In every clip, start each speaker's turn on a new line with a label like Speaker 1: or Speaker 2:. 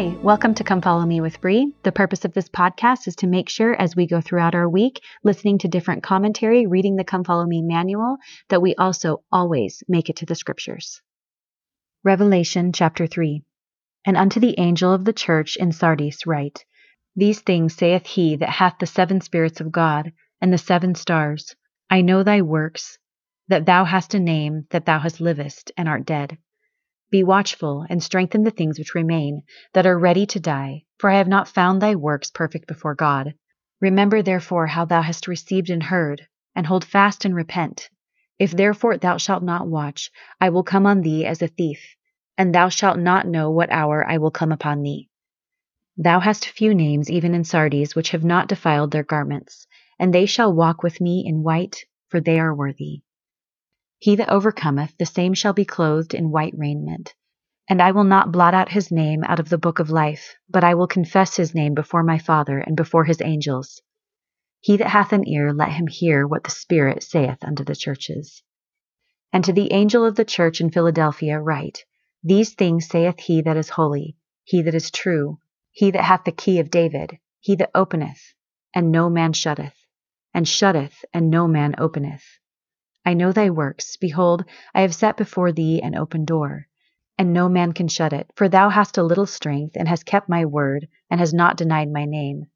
Speaker 1: Hi, welcome to Come Follow Me with Bree. The purpose of this podcast is to make sure as we go throughout our week, listening to different commentary, reading the Come Follow Me manual, that we also always make it to the scriptures. Revelation chapter 3 And unto the angel of the church in Sardis write, These things saith he that hath the seven spirits of God and the seven stars. I know thy works, that thou hast a name, that thou hast livest and art dead. Be watchful and strengthen the things which remain, that are ready to die, for I have not found thy works perfect before God. Remember therefore how thou hast received and heard, and hold fast and repent. If therefore thou shalt not watch, I will come on thee as a thief, and thou shalt not know what hour I will come upon thee. Thou hast few names even in Sardis which have not defiled their garments, and they shall walk with me in white, for they are worthy. He that overcometh, the same shall be clothed in white raiment. And I will not blot out his name out of the book of life, but I will confess his name before my Father and before his angels. He that hath an ear, let him hear what the Spirit saith unto the churches. And to the angel of the church in Philadelphia write, These things saith he that is holy, he that is true, he that hath the key of David, he that openeth, and no man shutteth, and shutteth, and no man openeth. I know thy works. Behold, I have set before thee an open door, and no man can shut it. For thou hast a little strength, and hast kept my word, and hast not denied my name.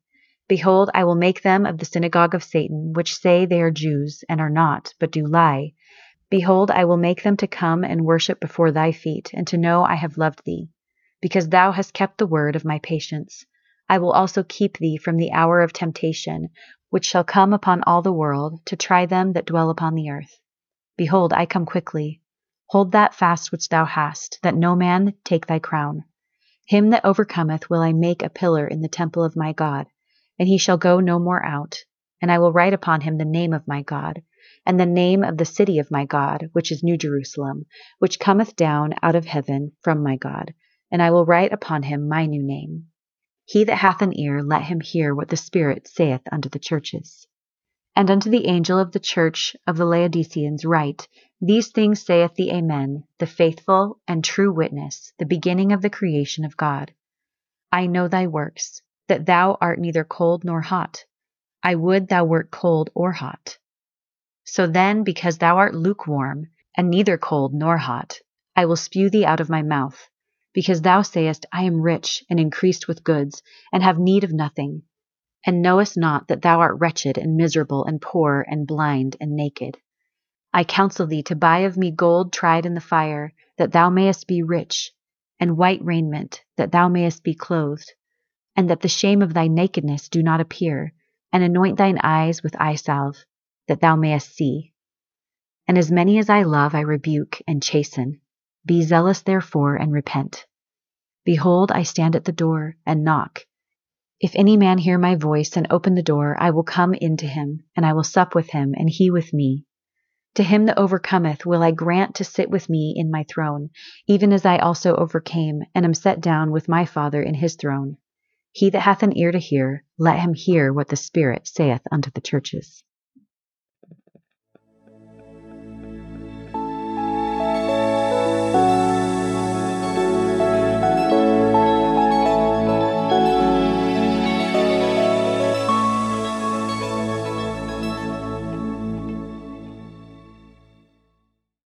Speaker 1: Behold, I will make them of the synagogue of Satan, which say they are Jews, and are not, but do lie. Behold, I will make them to come and worship before thy feet, and to know I have loved thee. Because thou hast kept the word of my patience. I will also keep thee from the hour of temptation, which shall come upon all the world, to try them that dwell upon the earth. Behold, I come quickly. Hold that fast which thou hast, that no man take thy crown. Him that overcometh will I make a pillar in the temple of my God, and he shall go no more out. And I will write upon him the name of my God, and the name of the city of my God, which is New Jerusalem, which cometh down out of heaven from my God, and I will write upon him my new name. He that hath an ear, let him hear what the Spirit saith unto the churches. And unto the angel of the church of the Laodiceans write, These things saith the Amen, the faithful and true witness, the beginning of the creation of God. I know thy works, that thou art neither cold nor hot. I would thou wert cold or hot. So then, because thou art lukewarm, and neither cold nor hot, I will spew thee out of my mouth because thou sayest, I am rich and increased with goods, and have need of nothing, and knowest not that thou art wretched and miserable and poor and blind and naked. I counsel thee to buy of me gold tried in the fire, that thou mayest be rich, and white raiment, that thou mayest be clothed, and that the shame of thy nakedness do not appear, and anoint thine eyes with eye salve, that thou mayest see. And as many as I love I rebuke and chasten. Be zealous therefore and repent. Behold, I stand at the door and knock. If any man hear my voice and open the door, I will come in to him, and I will sup with him, and he with me. To him that overcometh will I grant to sit with me in my throne, even as I also overcame, and am set down with my Father in his throne. He that hath an ear to hear, let him hear what the Spirit saith unto the churches.